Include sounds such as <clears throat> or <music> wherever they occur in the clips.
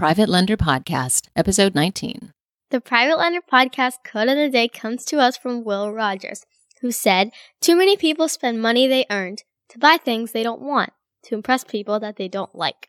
Private Lender Podcast, Episode 19. The Private Lender Podcast quote of the day comes to us from Will Rogers, who said, Too many people spend money they earned to buy things they don't want, to impress people that they don't like.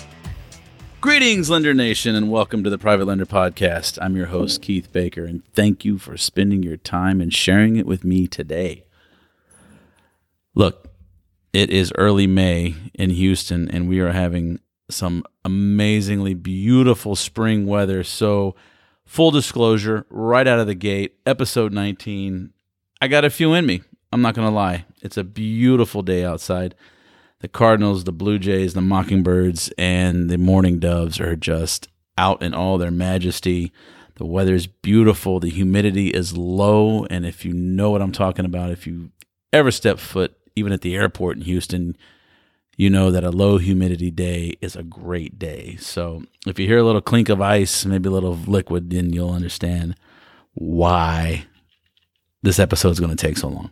Greetings, Lender Nation, and welcome to the Private Lender Podcast. I'm your host, Keith Baker, and thank you for spending your time and sharing it with me today. Look, it is early May in Houston, and we are having some amazingly beautiful spring weather. So, full disclosure, right out of the gate, episode 19, I got a few in me. I'm not going to lie. It's a beautiful day outside the Cardinals, the Blue Jays, the Mockingbirds, and the Mourning Doves are just out in all their majesty. The weather is beautiful. The humidity is low. And if you know what I'm talking about, if you ever step foot, even at the airport in Houston, you know that a low humidity day is a great day. So if you hear a little clink of ice, maybe a little liquid, then you'll understand why this episode is going to take so long.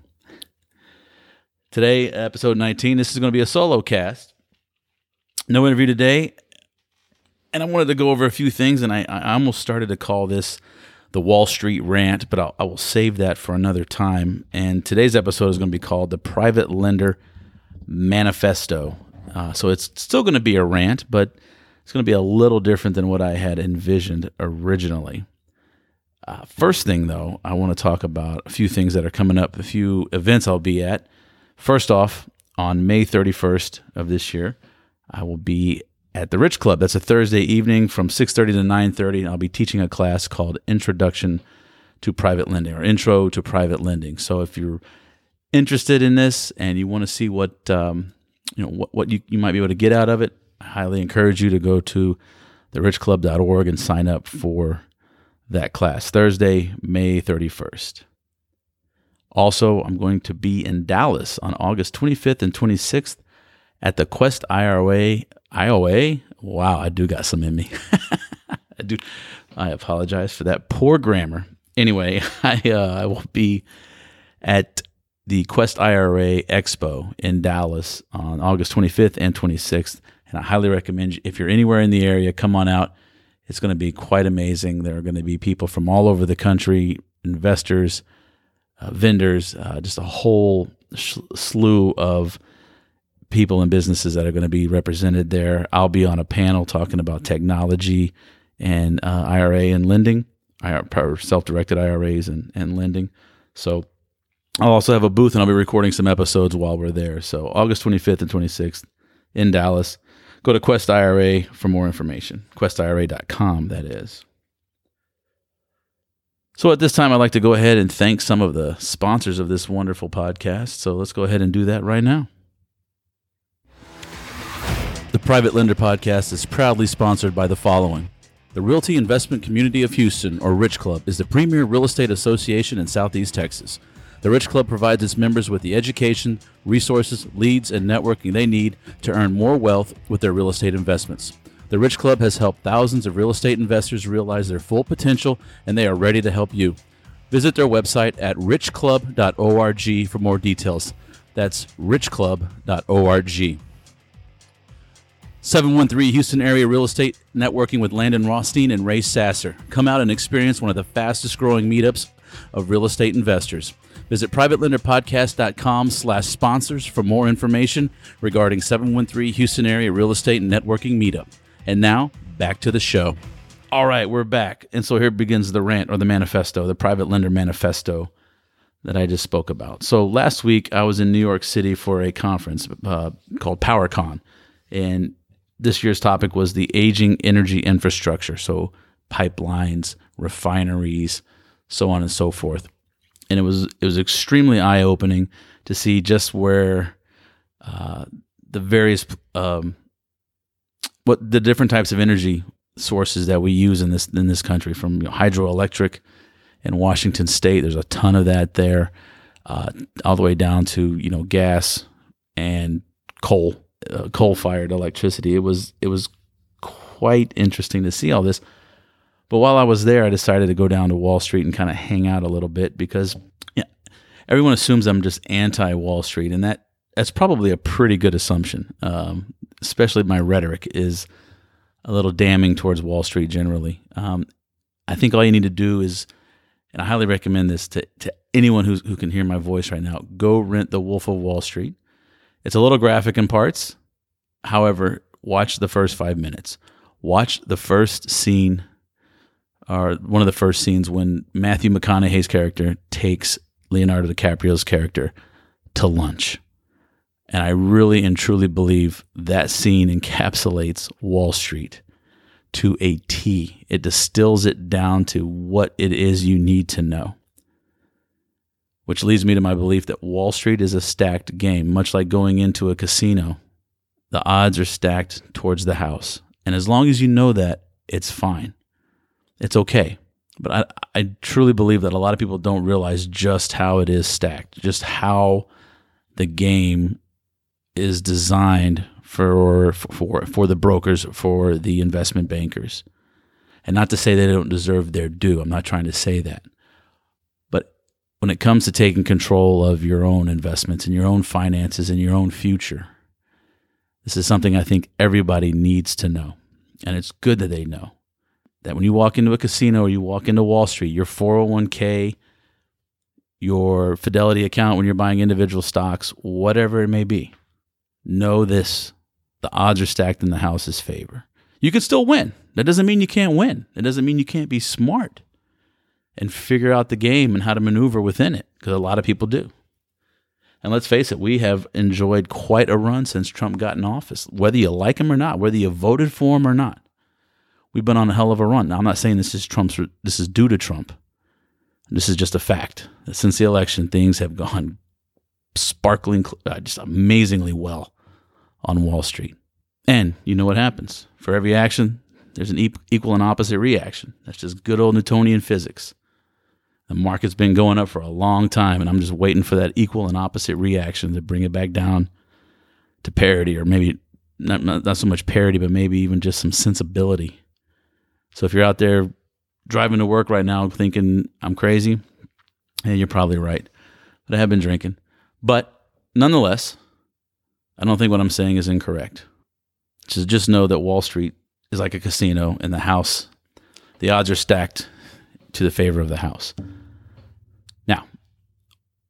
Today, episode 19, this is going to be a solo cast. No interview today. And I wanted to go over a few things, and I, I almost started to call this the Wall Street rant, but I'll, I will save that for another time. And today's episode is going to be called the Private Lender Manifesto. Uh, so it's still going to be a rant, but it's going to be a little different than what I had envisioned originally. Uh, first thing, though, I want to talk about a few things that are coming up, a few events I'll be at. First off, on May 31st of this year, I will be at the Rich Club. That's a Thursday evening from 6:30 to 9:30. and I'll be teaching a class called Introduction to Private Lending or Intro to Private Lending. So if you're interested in this and you want to see what um, you know what, what you, you might be able to get out of it, I highly encourage you to go to therichclub.org and sign up for that class. Thursday, May 31st. Also, I'm going to be in Dallas on August 25th and 26th at the Quest IRA IOA. Wow, I do got some in me. <laughs> I do. I apologize for that poor grammar. Anyway, <laughs> I uh, I will be at the Quest IRA Expo in Dallas on August 25th and 26th, and I highly recommend if you're anywhere in the area, come on out. It's going to be quite amazing. There are going to be people from all over the country, investors uh, vendors, uh, just a whole sh- slew of people and businesses that are going to be represented there. I'll be on a panel talking about technology and uh, IRA and lending, self-directed IRAs and, and lending. So I'll also have a booth and I'll be recording some episodes while we're there. So August 25th and 26th in Dallas. Go to Quest IRA for more information. QuestIRA.com, that is. So at this time, I'd like to go ahead and thank some of the sponsors of this wonderful podcast. So let's go ahead and do that right now. The Private Lender Podcast is proudly sponsored by the following. The Realty Investment Community of Houston, or Rich Club, is the premier real estate association in Southeast Texas. The Rich Club provides its members with the education, resources, leads, and networking they need to earn more wealth with their real estate investments. The Rich Club has helped thousands of real estate investors realize their full potential, and they are ready to help you. Visit their website at richclub.org for more details. That's richclub.org. 713 Houston area real estate networking with Landon Rothstein and Ray Sasser. Come out and experience one of the fastest growing meetups of real estate investors. Visit privatelenderpodcast.com slash sponsors for more information regarding 713 Houston area real estate networking meetup. And now, back to the show. All right, we're back. And so here begins the rant or the manifesto, the private lender manifesto that I just spoke about. So last week, I was in New York City for a conference uh, called PowerCon. And this year's topic was the aging energy infrastructure. So pipelines, refineries, so on and so forth. And it was it was extremely eye opening to see just where uh, the various um, what the different types of energy sources that we use in this in this country, from you know, hydroelectric in Washington State. There's a ton of that there, uh, all the way down to you know gas and coal, uh, coal fired electricity. It was it was quite interesting to see all this. But while I was there, I decided to go down to Wall Street and kind of hang out a little bit because everyone assumes I'm just anti Wall Street, and that that's probably a pretty good assumption. Um, especially my rhetoric is a little damning towards Wall Street generally. Um, I think all you need to do is, and I highly recommend this to, to anyone who's, who can hear my voice right now, go rent The Wolf of Wall Street. It's a little graphic in parts. However, watch the first five minutes. Watch the first scene, or one of the first scenes when Matthew McConaughey's character takes Leonardo DiCaprio's character to lunch. And I really and truly believe that scene encapsulates Wall Street to a T. It distills it down to what it is you need to know. Which leads me to my belief that Wall Street is a stacked game, much like going into a casino. The odds are stacked towards the house. And as long as you know that, it's fine. It's okay. But I, I truly believe that a lot of people don't realize just how it is stacked, just how the game is designed for for for the brokers, for the investment bankers. And not to say they don't deserve their due. I'm not trying to say that. But when it comes to taking control of your own investments and your own finances and your own future, this is something I think everybody needs to know. And it's good that they know that when you walk into a casino or you walk into Wall Street, your 401k, your Fidelity account when you're buying individual stocks, whatever it may be, know this the odds are stacked in the house's favor. You can still win. That doesn't mean you can't win. It doesn't mean you can't be smart and figure out the game and how to maneuver within it, because a lot of people do. And let's face it, we have enjoyed quite a run since Trump got in office, whether you like him or not, whether you voted for him or not. We've been on a hell of a run. Now, I'm not saying this is Trump's. This is due to Trump. This is just a fact. Since the election, things have gone sparkling, uh, just amazingly well on Wall Street. And you know what happens? For every action, there's an equal and opposite reaction. That's just good old Newtonian physics. The market's been going up for a long time, and I'm just waiting for that equal and opposite reaction to bring it back down to parity, or maybe not, not, not so much parity, but maybe even just some sensibility. So if you're out there driving to work right now thinking I'm crazy, yeah, you're probably right. But I have been drinking. But nonetheless, I don't think what I'm saying is incorrect. Just just know that Wall Street is like a casino and the house the odds are stacked to the favor of the house. Now,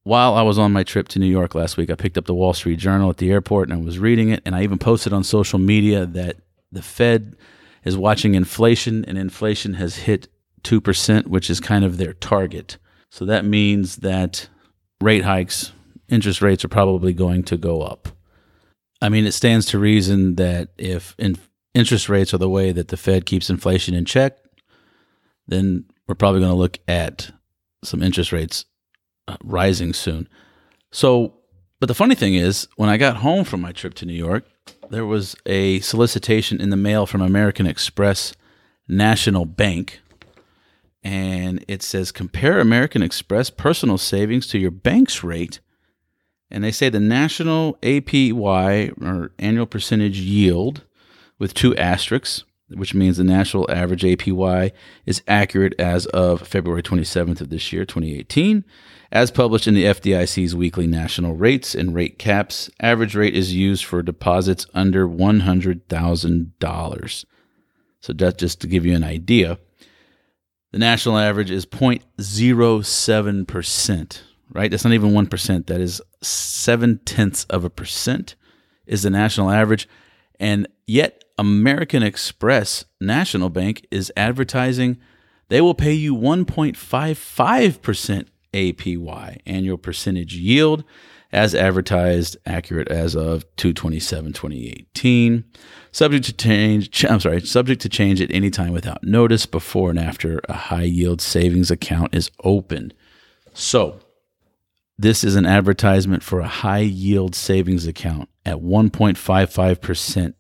while I was on my trip to New York last week, I picked up the Wall Street Journal at the airport and I was reading it and I even posted on social media that the Fed is watching inflation and inflation has hit 2%, which is kind of their target. So that means that rate hikes, interest rates are probably going to go up. I mean, it stands to reason that if in, interest rates are the way that the Fed keeps inflation in check, then we're probably going to look at some interest rates uh, rising soon. So, but the funny thing is, when I got home from my trip to New York, there was a solicitation in the mail from American Express National Bank. And it says, compare American Express personal savings to your bank's rate and they say the national APY or annual percentage yield with two asterisks, which means the national average APY is accurate as of February 27th of this year, 2018. As published in the FDIC's weekly national rates and rate caps, average rate is used for deposits under $100,000. So that's just to give you an idea. The national average is 0.07% right? That's not even 1%. That is seven tenths of a percent is the national average. And yet, American Express National Bank is advertising they will pay you 1.55% APY, annual percentage yield, as advertised, accurate as of 227 2018. Subject to change, I'm sorry, subject to change at any time without notice before and after a high yield savings account is opened. So, this is an advertisement for a high yield savings account at 1.55%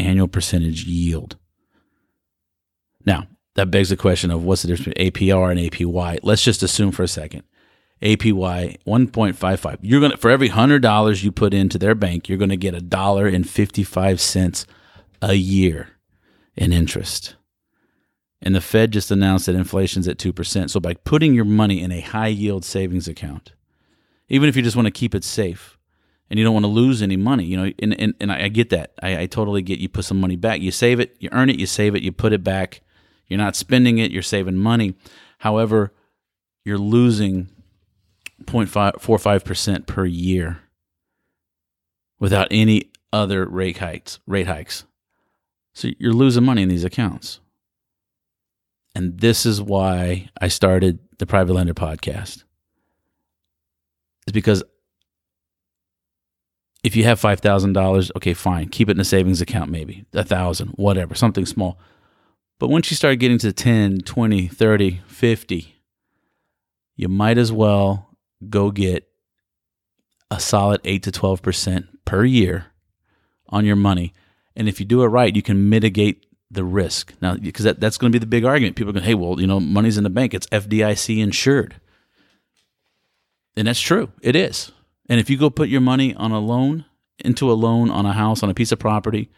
annual percentage yield. Now, that begs the question of what's the difference between APR and APY. Let's just assume for a second. APY 1.55. You're going to for every $100 you put into their bank, you're going to get a dollar and 55 cents a year in interest. And the Fed just announced that inflation's at 2%. So by putting your money in a high yield savings account, even if you just want to keep it safe and you don't want to lose any money, you know, and, and, and I, get that. I, I totally get you put some money back. You save it, you earn it, you save it, you put it back. You're not spending it, you're saving money. However, you're losing 0.45% per year without any other rate hikes, rate hikes. So you're losing money in these accounts. And this is why I started the Private Lender podcast. Is because if you have $5,000, okay, fine. Keep it in a savings account maybe. A 1000, whatever, something small. But once you start getting to 10, 20, 30, 50, you might as well go get a solid 8 to 12% per year on your money. And if you do it right, you can mitigate the risk. Now, because that, that's going to be the big argument. People are going, hey, well, you know, money's in the bank. It's FDIC insured. And that's true. It is. And if you go put your money on a loan, into a loan on a house, on a piece of property,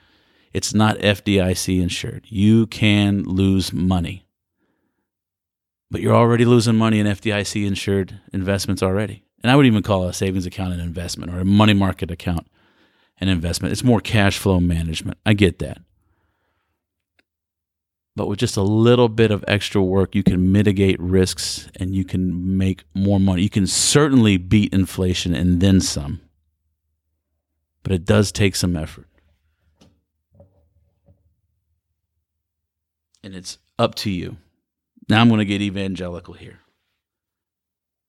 it's not FDIC insured. You can lose money. But you're already losing money in FDIC insured investments already. And I would even call a savings account an investment or a money market account an investment. It's more cash flow management. I get that. But with just a little bit of extra work, you can mitigate risks and you can make more money. You can certainly beat inflation and then some. But it does take some effort. and it's up to you. Now I'm going to get evangelical here.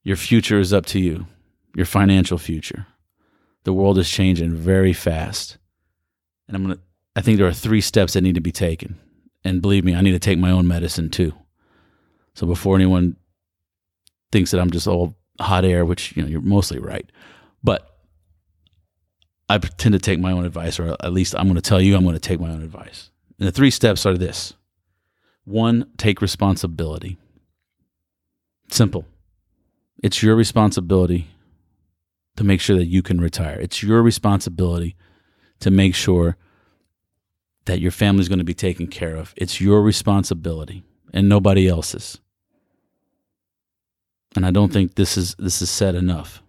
Your future is up to you, your financial future. The world is changing very fast. And I'm going to, I think there are three steps that need to be taken. And believe me, I need to take my own medicine too. So before anyone thinks that I'm just all hot air, which, you know, you're mostly right. But I tend to take my own advice, or at least I'm going to tell you I'm going to take my own advice. And the three steps are this one, take responsibility. Simple. It's your responsibility to make sure that you can retire. It's your responsibility to make sure that your family's going to be taken care of. It's your responsibility and nobody else's. And I don't think this is this is said enough.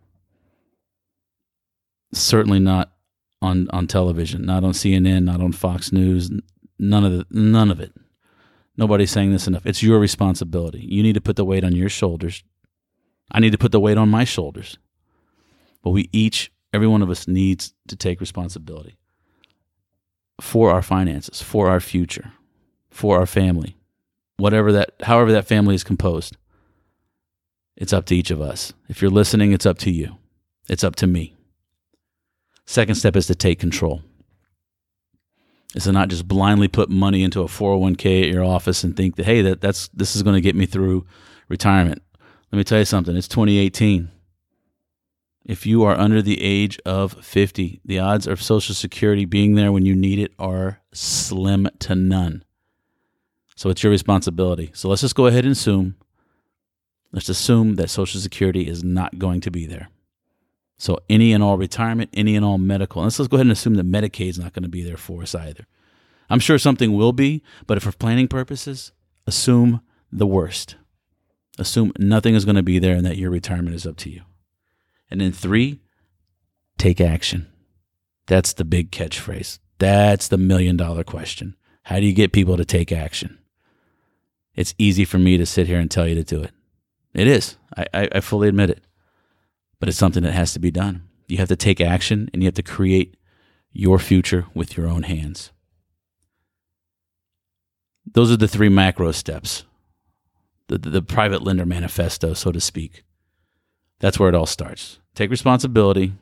Certainly not on on television, not on CNN, not on Fox News, none of the, none of it. Nobody's saying this enough. It's your responsibility. You need to put the weight on your shoulders. I need to put the weight on my shoulders. But we each, every one of us needs to take responsibility for our finances, for our future, for our family, whatever that, however that family is composed. It's up to each of us. If you're listening, it's up to you. It's up to me. Second step is to take control is to not just blindly put money into a 401k at your office and think that hey that that's this is going to get me through retirement. Let me tell you something. It's 2018. If you are under the age of 50, the odds of Social Security being there when you need it are slim to none. So it's your responsibility. So let's just go ahead and assume let's assume that Social Security is not going to be there. So any and all retirement, any and all medical. And let's, let's go ahead and assume that Medicaid is not going to be there for us either. I'm sure something will be, but for planning purposes, assume the worst. Assume nothing is going to be there and that your retirement is up to you. And then three, take action. That's the big catchphrase. That's the million dollar question. How do you get people to take action? It's easy for me to sit here and tell you to do it. It is. I, I, I fully admit it but it's something that has to be done. You have to take action and you have to create your future with your own hands. Those are the three macro steps, the, the, the private lender manifesto, so to speak. That's where it all starts. Take responsibility,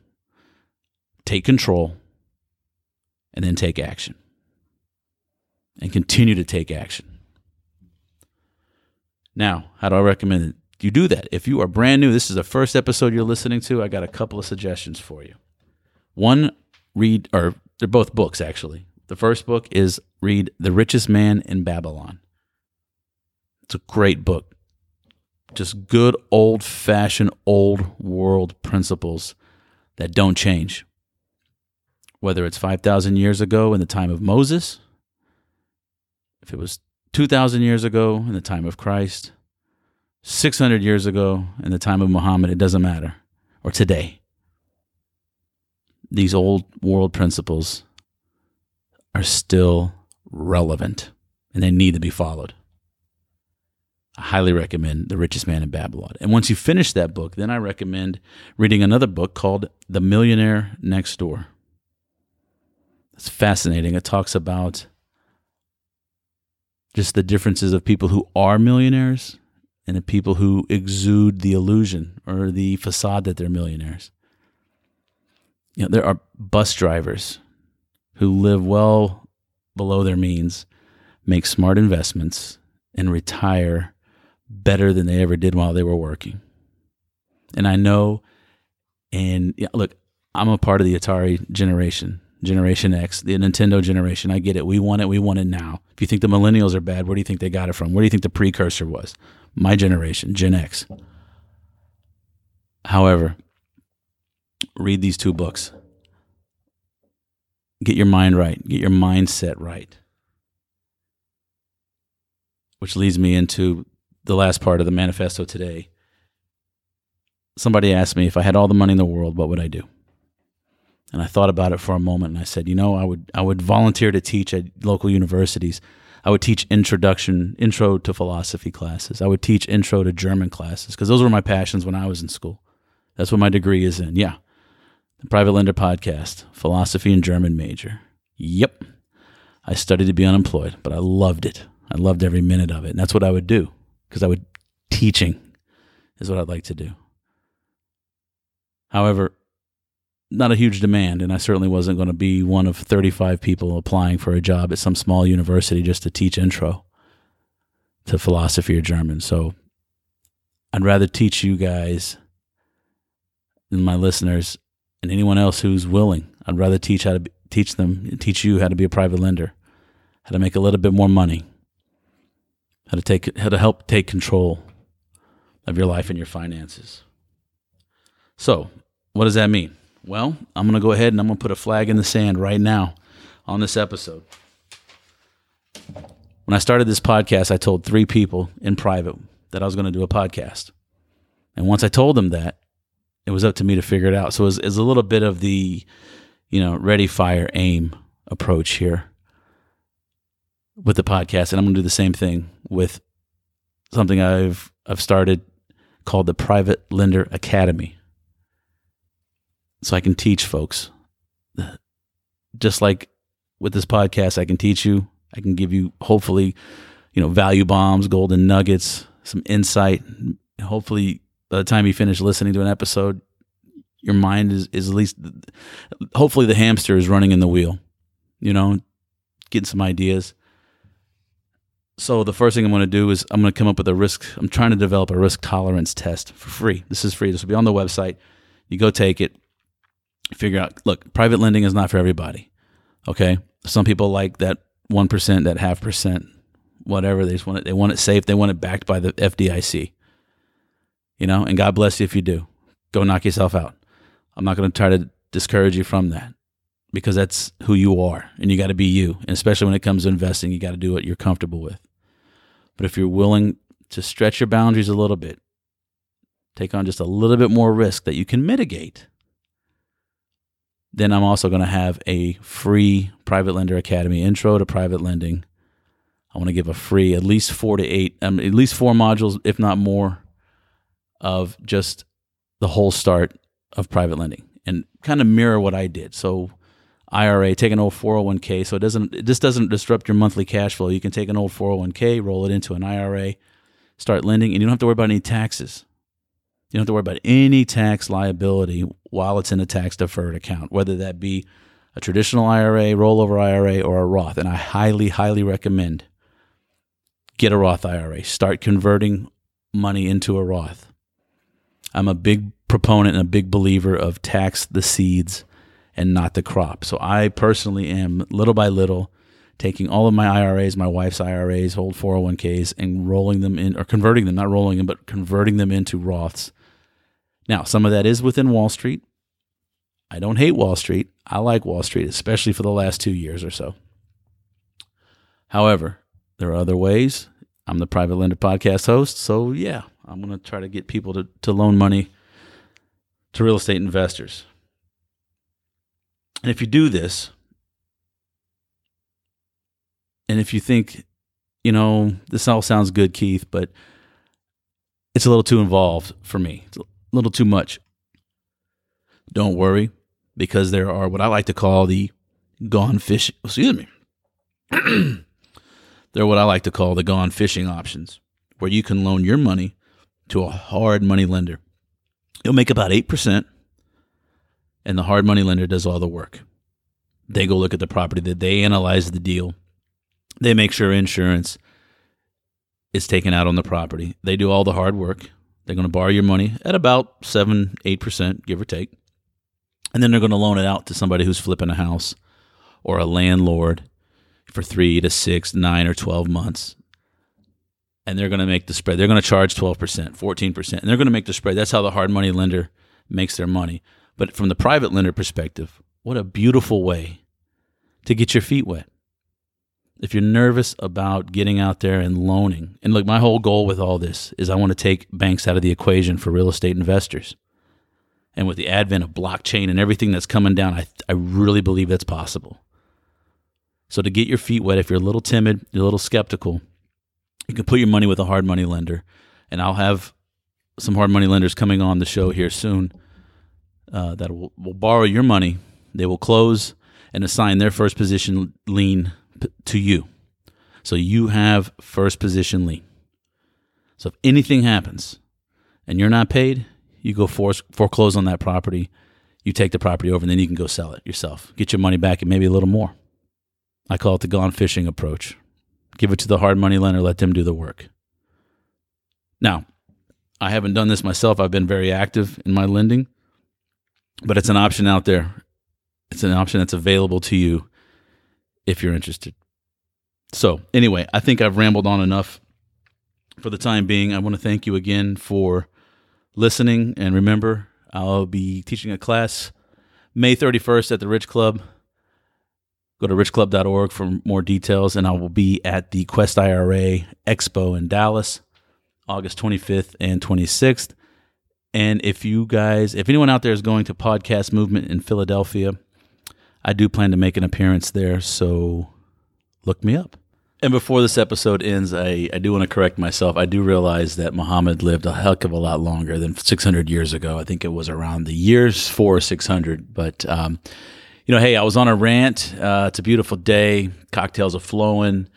take control, and then take action. And continue to take action. Now, how do I recommend it? you do that. If you are brand new, this is the first episode you're listening to, I got a couple of suggestions for you. One, read, or they're both books actually. The first book is read The Richest Man in Babylon. It's a great book. Just good old fashioned old world principles that don't change. Whether it's 5,000 years ago in the time of Moses, if it was 2,000 years ago in the time of Christ, 600 years ago in the time of Muhammad, it doesn't matter, or today. These old world principles are still relevant and they need to be followed. I highly recommend The Richest Man in Babylon. And once you finish that book, then I recommend reading another book called The Millionaire Next Door. It's fascinating. It talks about just the differences of people who are millionaires and the people who exude the illusion or the facade that they're millionaires. You know, there are bus drivers who live well below their means, make smart investments, and retire better than they ever did while they were working. And I know, and yeah, look, I'm a part of the Atari generation, Generation X, the Nintendo generation. I get it. We want it. We want it now. If you think the millennials are bad, where do you think they got it from? Where do you think the precursor was? My generation, Gen X. However, read these two books. Get your mind right, get your mindset right. Which leads me into the last part of the manifesto today. Somebody asked me if I had all the money in the world, what would I do? And I thought about it for a moment and I said, you know, I would I would volunteer to teach at local universities. I would teach introduction, intro to philosophy classes. I would teach intro to German classes because those were my passions when I was in school. That's what my degree is in. Yeah. The Private Lender Podcast, philosophy and German major. Yep. I studied to be unemployed, but I loved it. I loved every minute of it. And that's what I would do because I would teaching is what I'd like to do. However, not a huge demand, and I certainly wasn't going to be one of 35 people applying for a job at some small university just to teach intro to philosophy or German. So I'd rather teach you guys and my listeners and anyone else who's willing. I'd rather teach how to be, teach them, teach you how to be a private lender, how to make a little bit more money, how to take how to help take control of your life and your finances. So, what does that mean? Well, I'm going to go ahead and I'm going to put a flag in the sand right now on this episode. When I started this podcast, I told three people in private that I was going to do a podcast. And once I told them that, it was up to me to figure it out. So it was, it was a little bit of the, you know, ready, fire, aim approach here with the podcast. And I'm going to do the same thing with something I've, I've started called the Private Lender Academy so I can teach folks. Just like with this podcast, I can teach you. I can give you hopefully, you know, value bombs, golden nuggets, some insight. Hopefully, by the time you finish listening to an episode, your mind is, is at least, hopefully, the hamster is running in the wheel, you know, getting some ideas. So, the first thing I'm going to do is I'm going to come up with a risk. I'm trying to develop a risk tolerance test for free. This is free. This will be on the website. You go take it figure out look, private lending is not for everybody. Okay. Some people like that 1%, that half percent, whatever. They just want it, they want it safe. They want it backed by the FDIC. You know, and God bless you if you do. Go knock yourself out. I'm not going to try to discourage you from that because that's who you are and you got to be you. And especially when it comes to investing, you got to do what you're comfortable with. But if you're willing to stretch your boundaries a little bit, take on just a little bit more risk that you can mitigate, then I'm also going to have a free Private Lender Academy intro to private lending. I want to give a free at least four to eight, um, at least four modules, if not more, of just the whole start of private lending and kind of mirror what I did. So IRA, take an old 401k, so it doesn't just doesn't disrupt your monthly cash flow. You can take an old 401k, roll it into an IRA, start lending, and you don't have to worry about any taxes. You don't have to worry about any tax liability while it's in a tax deferred account, whether that be a traditional IRA, rollover IRA, or a Roth. And I highly, highly recommend get a Roth IRA. Start converting money into a Roth. I'm a big proponent and a big believer of tax the seeds and not the crop. So I personally am little by little taking all of my IRAs, my wife's IRAs, old 401ks, and rolling them in, or converting them, not rolling them, but converting them into Roths. Now, some of that is within Wall Street. I don't hate Wall Street. I like Wall Street, especially for the last two years or so. However, there are other ways. I'm the private lender podcast host. So, yeah, I'm going to try to get people to, to loan money to real estate investors. And if you do this, and if you think, you know, this all sounds good, Keith, but it's a little too involved for me, it's a little too much. Don't worry, because there are what I like to call the gone fishing. Excuse me. <clears throat> They're what I like to call the gone fishing options, where you can loan your money to a hard money lender. You'll make about 8%, and the hard money lender does all the work. They go look at the property, that they analyze the deal, they make sure insurance is taken out on the property. They do all the hard work. They're going to borrow your money at about 7 8%, give or take. And then they're going to loan it out to somebody who's flipping a house or a landlord for three to six, nine, or 12 months. And they're going to make the spread. They're going to charge 12%, 14%, and they're going to make the spread. That's how the hard money lender makes their money. But from the private lender perspective, what a beautiful way to get your feet wet. If you're nervous about getting out there and loaning, and look, my whole goal with all this is I want to take banks out of the equation for real estate investors. And with the advent of blockchain and everything that's coming down, I, I really believe that's possible. So to get your feet wet, if you're a little timid, you're a little skeptical, you can put your money with a hard money lender. And I'll have some hard money lenders coming on the show here soon uh, that will, will borrow your money. They will close and assign their first position lien p- to you. So you have first position lien. So if anything happens and you're not paid, you go force, foreclose on that property. You take the property over and then you can go sell it yourself. Get your money back and maybe a little more. I call it the gone fishing approach. Give it to the hard money lender, let them do the work. Now, I haven't done this myself. I've been very active in my lending, but it's an option out there. It's an option that's available to you if you're interested. So, anyway, I think I've rambled on enough for the time being. I want to thank you again for listening. And remember, I'll be teaching a class May 31st at the Rich Club. Go to richclub.org for more details, and I will be at the Quest IRA Expo in Dallas, August 25th and 26th. And if you guys, if anyone out there is going to Podcast Movement in Philadelphia, I do plan to make an appearance there, so look me up. And before this episode ends, I, I do want to correct myself. I do realize that Muhammad lived a heck of a lot longer than 600 years ago. I think it was around the years four 600. But, um, you know, hey, I was on a rant. Uh, it's a beautiful day. Cocktails are flowing.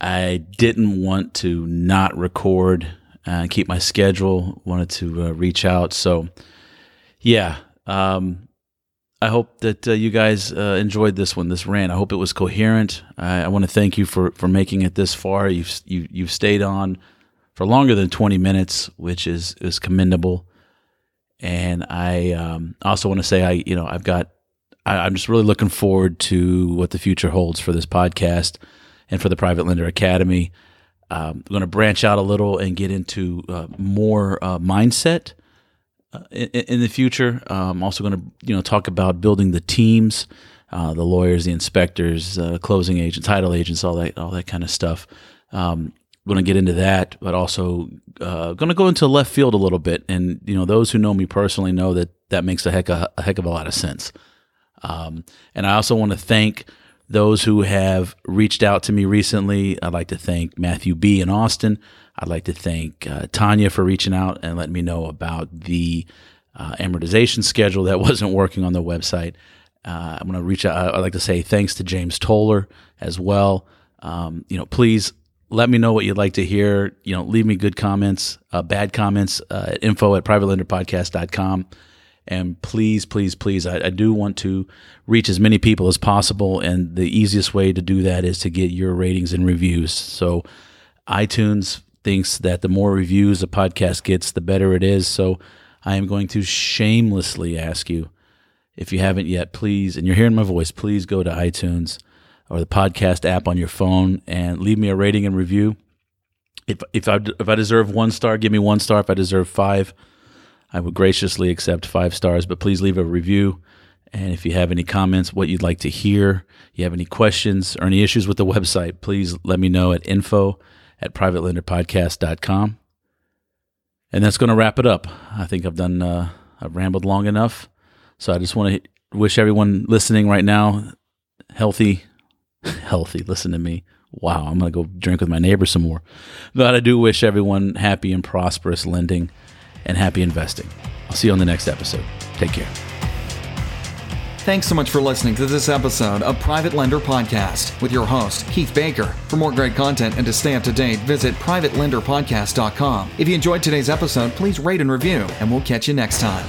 I didn't want to not record and keep my schedule. Wanted to uh, reach out. So, yeah. Um, I hope that uh, you guys uh, enjoyed this one, this rant. I hope it was coherent. I, I want to thank you for for making it this far. You've you, you've stayed on for longer than twenty minutes, which is is commendable. And I um, also want to say I you know I've got I, I'm just really looking forward to what the future holds for this podcast and for the Private Lender Academy. Um, I'm going to branch out a little and get into uh, more uh, mindset uh, in, in, the future. I'm also going to you know talk about building the teams, uh, the lawyers, the inspectors, uh, closing agents, title agents, all that all that kind of stuff. Um, going to get into that, but also uh, going to go into left field a little bit. And you know, those who know me personally know that that makes a heck of, a heck of a lot of sense. Um, and I also want to thank those who have reached out to me recently. I'd like to thank Matthew B. in Austin. I'd like to thank uh, Tanya for reaching out and letting me know about the uh, amortization schedule that <laughs> wasn't working on the website. Uh, I'm going to reach out. I'd like to say thanks to James Toller as well. Um, you know, please let me know what you'd like to hear. You know, leave me good comments, uh, bad comments uh, at info at privatelenderpodcast.com. And please, please, please, I, I, do want to reach as many people as possible. And the easiest way to do that is to get your ratings and reviews. So, iTunes thinks that the more reviews a podcast gets, the better it is. So, I am going to shamelessly ask you if you haven't yet, please, and you're hearing my voice, please go to iTunes, or the podcast app on your phone and leave me a rating and review. If if I if I deserve one star, give me one star. If I deserve five, I would graciously accept five stars. But please leave a review. And if you have any comments, what you'd like to hear, you have any questions or any issues with the website, please let me know at info at privatelenderpodcast.com. And that's going to wrap it up. I think I've done, uh, I've rambled long enough. So I just want to wish everyone listening right now healthy, <laughs> healthy. Listen to me. Wow, I'm going to go drink with my neighbor some more. But I do wish everyone happy and prosperous lending and happy investing. I'll see you on the next episode. Take care. Thanks so much for listening to this episode of Private Lender Podcast with your host, Keith Baker. For more great content and to stay up to date, visit privatelenderpodcast.com. If you enjoyed today's episode, please rate and review, and we'll catch you next time.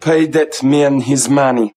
Pay that man his money.